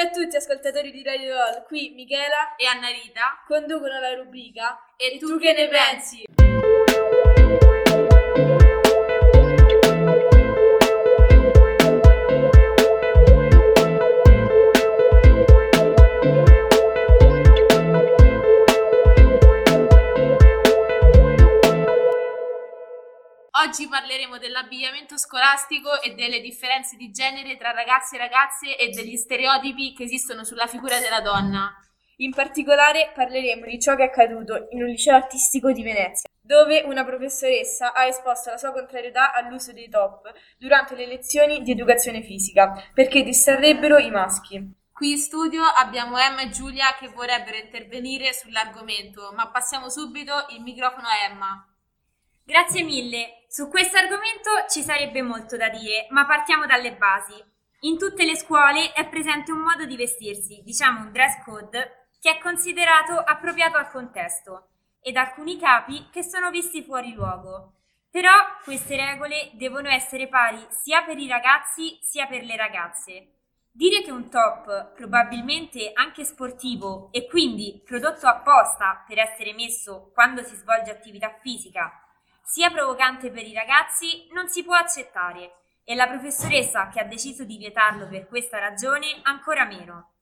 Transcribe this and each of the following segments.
Ciao a tutti ascoltatori di Radio Roll, qui Michela e Annarita conducono la rubrica E, tu che ne pensi? Oggi parleremo dell'abbigliamento scolastico e delle differenze di genere tra ragazzi e ragazze e degli stereotipi che esistono sulla figura della donna. In particolare parleremo di ciò che è accaduto in un liceo artistico di Venezia, dove una professoressa ha esposto la sua contrarietà all'uso dei top durante le lezioni di educazione fisica, perché distrarrebbero i maschi. Qui in studio abbiamo Emma e Giulia che vorrebbero intervenire sull'argomento, ma passiamo subito il microfono a Emma. Grazie mille. Su questo argomento ci sarebbe molto da dire, ma partiamo dalle basi. In tutte le scuole è presente un modo di vestirsi, diciamo un dress code, che è considerato appropriato al contesto, ed alcuni capi che sono visti fuori luogo. Però queste regole devono essere pari sia per i ragazzi sia per le ragazze. Dire che un top, probabilmente anche sportivo e quindi prodotto apposta per essere messo quando si svolge attività fisica, sia provocante per i ragazzi non si può accettare e la professoressa che ha deciso di vietarlo per questa ragione ancora meno.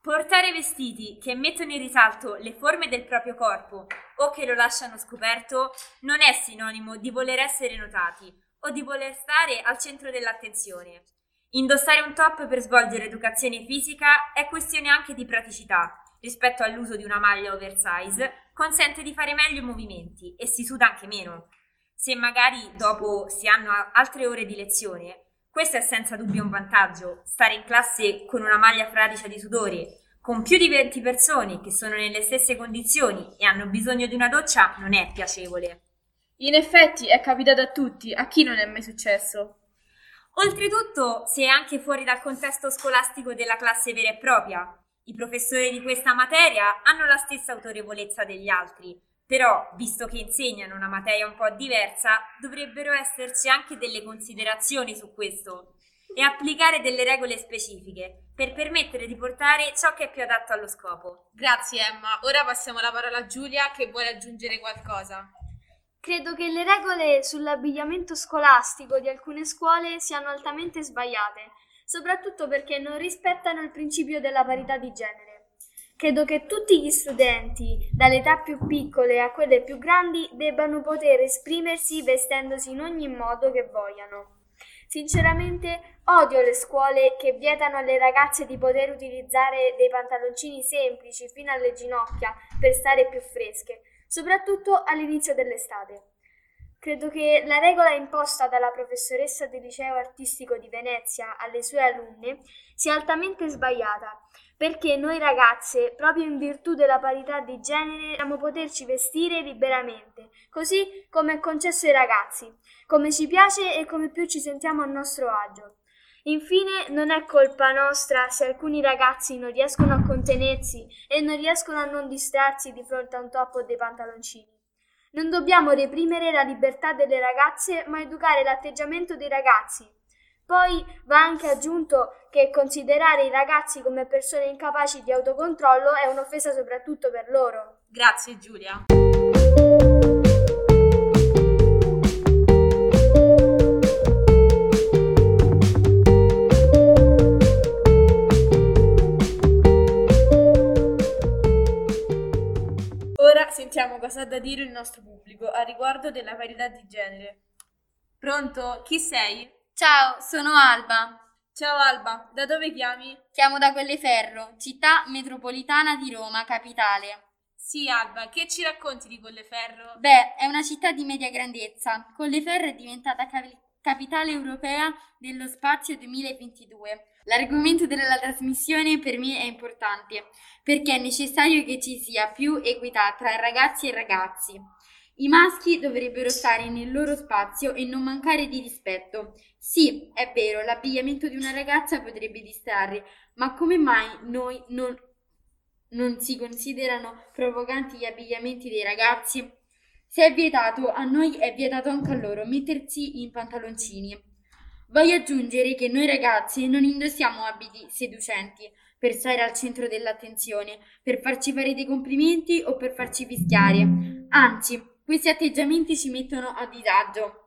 Portare vestiti che mettono in risalto le forme del proprio corpo o che lo lasciano scoperto non è sinonimo di voler essere notati o di voler stare al centro dell'attenzione. Indossare un top per svolgere educazione fisica è questione anche di praticità. Rispetto all'uso di una maglia oversize, consente di fare meglio i movimenti e si suda anche meno. Se magari dopo si hanno altre ore di lezione, questo è senza dubbio un vantaggio. Stare in classe con una maglia fradicia di sudore, con più di 20 persone che sono nelle stesse condizioni e hanno bisogno di una doccia, non è piacevole. In effetti è capitato a tutti, a chi non è mai successo? Oltretutto, se è anche fuori dal contesto scolastico della classe vera e propria. I professori di questa materia hanno la stessa autorevolezza degli altri, però, visto che insegnano una materia un po' diversa, dovrebbero esserci anche delle considerazioni su questo e applicare delle regole specifiche per permettere di portare ciò che è più adatto allo scopo. Grazie Emma, ora passiamo la parola a Giulia che vuole aggiungere qualcosa. Credo che le regole sull'abbigliamento scolastico di alcune scuole siano altamente sbagliate, soprattutto perché non rispettano il principio della parità di genere. Credo che tutti gli studenti, dalle età più piccole a quelle più grandi, debbano poter esprimersi vestendosi in ogni modo che vogliano. Sinceramente odio le scuole che vietano alle ragazze di poter utilizzare dei pantaloncini semplici fino alle ginocchia per stare più fresche, soprattutto all'inizio dell'estate. Credo che la regola imposta dalla professoressa del liceo artistico di Venezia alle sue alunne sia altamente sbagliata, perché noi ragazze, proprio in virtù della parità di genere, dobbiamo poterci vestire liberamente, così come è concesso ai ragazzi, come ci piace e come più ci sentiamo a nostro agio. Infine, non è colpa nostra se alcuni ragazzi non riescono a contenersi e non riescono a non distrarsi di fronte a un top o dei pantaloncini. Non dobbiamo reprimere la libertà delle ragazze, ma educare l'atteggiamento dei ragazzi. Poi va anche aggiunto che considerare i ragazzi come persone incapaci di autocontrollo è un'offesa soprattutto per loro. Grazie Giulia. Ora sentiamo cosa ha da dire il nostro pubblico a riguardo della parità di genere. Pronto? Chi sei? Ciao, sono Alba. Ciao Alba, da dove chiami? Chiamo da Colleferro, città metropolitana di Roma, capitale. Sì, Alba, che ci racconti di Colleferro? Beh, è una città di media grandezza. Colleferro è diventata capi- capitale europea dello spazio 2022. L'argomento della trasmissione per me è importante perché è necessario che ci sia più equità tra ragazzi e ragazzi. I maschi dovrebbero stare nel loro spazio e non mancare di rispetto. Sì, è vero, l'abbigliamento di una ragazza potrebbe distrarre, ma come mai noi non, non si considerano provocanti gli abbigliamenti dei ragazzi? Se è vietato, a noi è vietato anche a loro mettersi in pantaloncini. Voglio aggiungere che noi ragazzi non indossiamo abiti seducenti, per stare al centro dell'attenzione, per farci fare dei complimenti o per farci fischiare. Anzi, questi atteggiamenti ci mettono a disagio.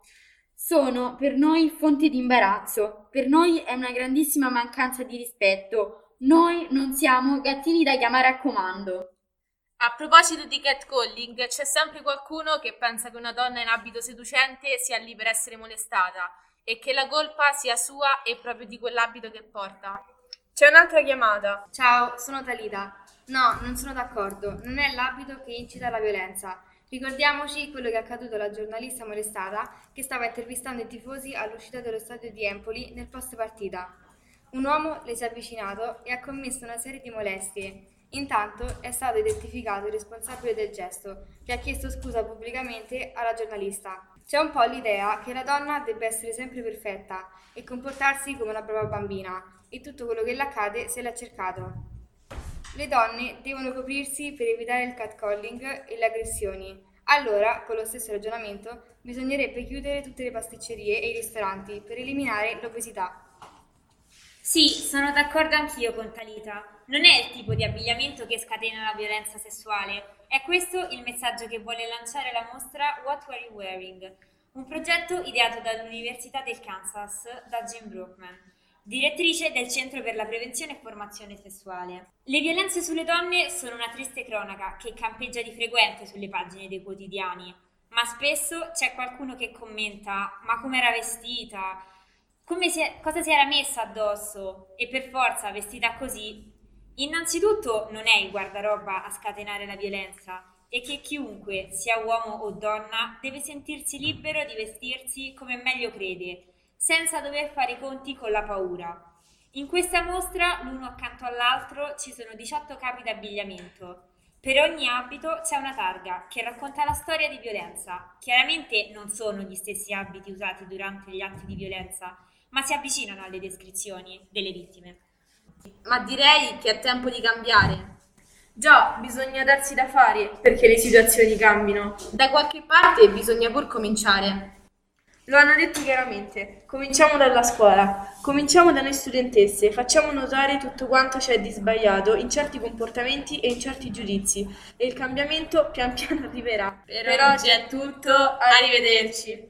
Sono per noi fonte di imbarazzo, per noi è una grandissima mancanza di rispetto. Noi non siamo gattini da chiamare a comando. A proposito di catcalling, c'è sempre qualcuno che pensa che una donna in abito seducente sia lì per essere molestata e che la colpa sia sua e proprio di quell'abito che porta. C'è un'altra chiamata. Ciao, sono Talita. No, non sono d'accordo. Non è l'abito che incita alla violenza. Ricordiamoci quello che è accaduto alla giornalista molestata che stava intervistando i tifosi all'uscita dello stadio di Empoli nel post partita. Un uomo le si è avvicinato e ha commesso una serie di molestie Intanto è stato identificato il responsabile del gesto, che ha chiesto scusa pubblicamente alla giornalista. C'è un po' l'idea che la donna debba essere sempre perfetta e comportarsi come una brava bambina, e tutto quello che le accade se l'ha cercato. Le donne devono coprirsi per evitare il catcalling e le aggressioni. Allora, con lo stesso ragionamento, bisognerebbe chiudere tutte le pasticcerie e i ristoranti per eliminare l'obesità. Sì, sono d'accordo anch'io con Talita. Non è il tipo di abbigliamento che scatena la violenza sessuale. È questo il messaggio che vuole lanciare la mostra What Were You Wearing? Un progetto ideato dall'Università del Kansas da Jim Brookman, direttrice del Centro per la Prevenzione e Formazione Sessuale. Le violenze sulle donne sono una triste cronaca che campeggia di frequente sulle pagine dei quotidiani, ma spesso c'è qualcuno che commenta ma come era vestita, si è, cosa si era messa addosso e per forza vestita così Innanzitutto non è il guardaroba a scatenare la violenza e che chiunque, sia uomo o donna, deve sentirsi libero di vestirsi come meglio crede, senza dover fare i conti con la paura. In questa mostra, l'uno accanto all'altro, ci sono 18 capi d'abbigliamento. Per ogni abito c'è una targa che racconta la storia di violenza. Chiaramente non sono gli stessi abiti usati durante gli atti di violenza, ma si avvicinano alle descrizioni delle vittime. Ma direi che è tempo di cambiare. Già, bisogna darsi da fare perché le situazioni cambino. Da qualche parte bisogna pur cominciare. Lo hanno detto chiaramente, cominciamo dalla scuola, cominciamo da noi studentesse, facciamo notare tutto quanto c'è di sbagliato in certi comportamenti e in certi giudizi. E il cambiamento pian piano arriverà. Per, per oggi è tutto, arrivederci.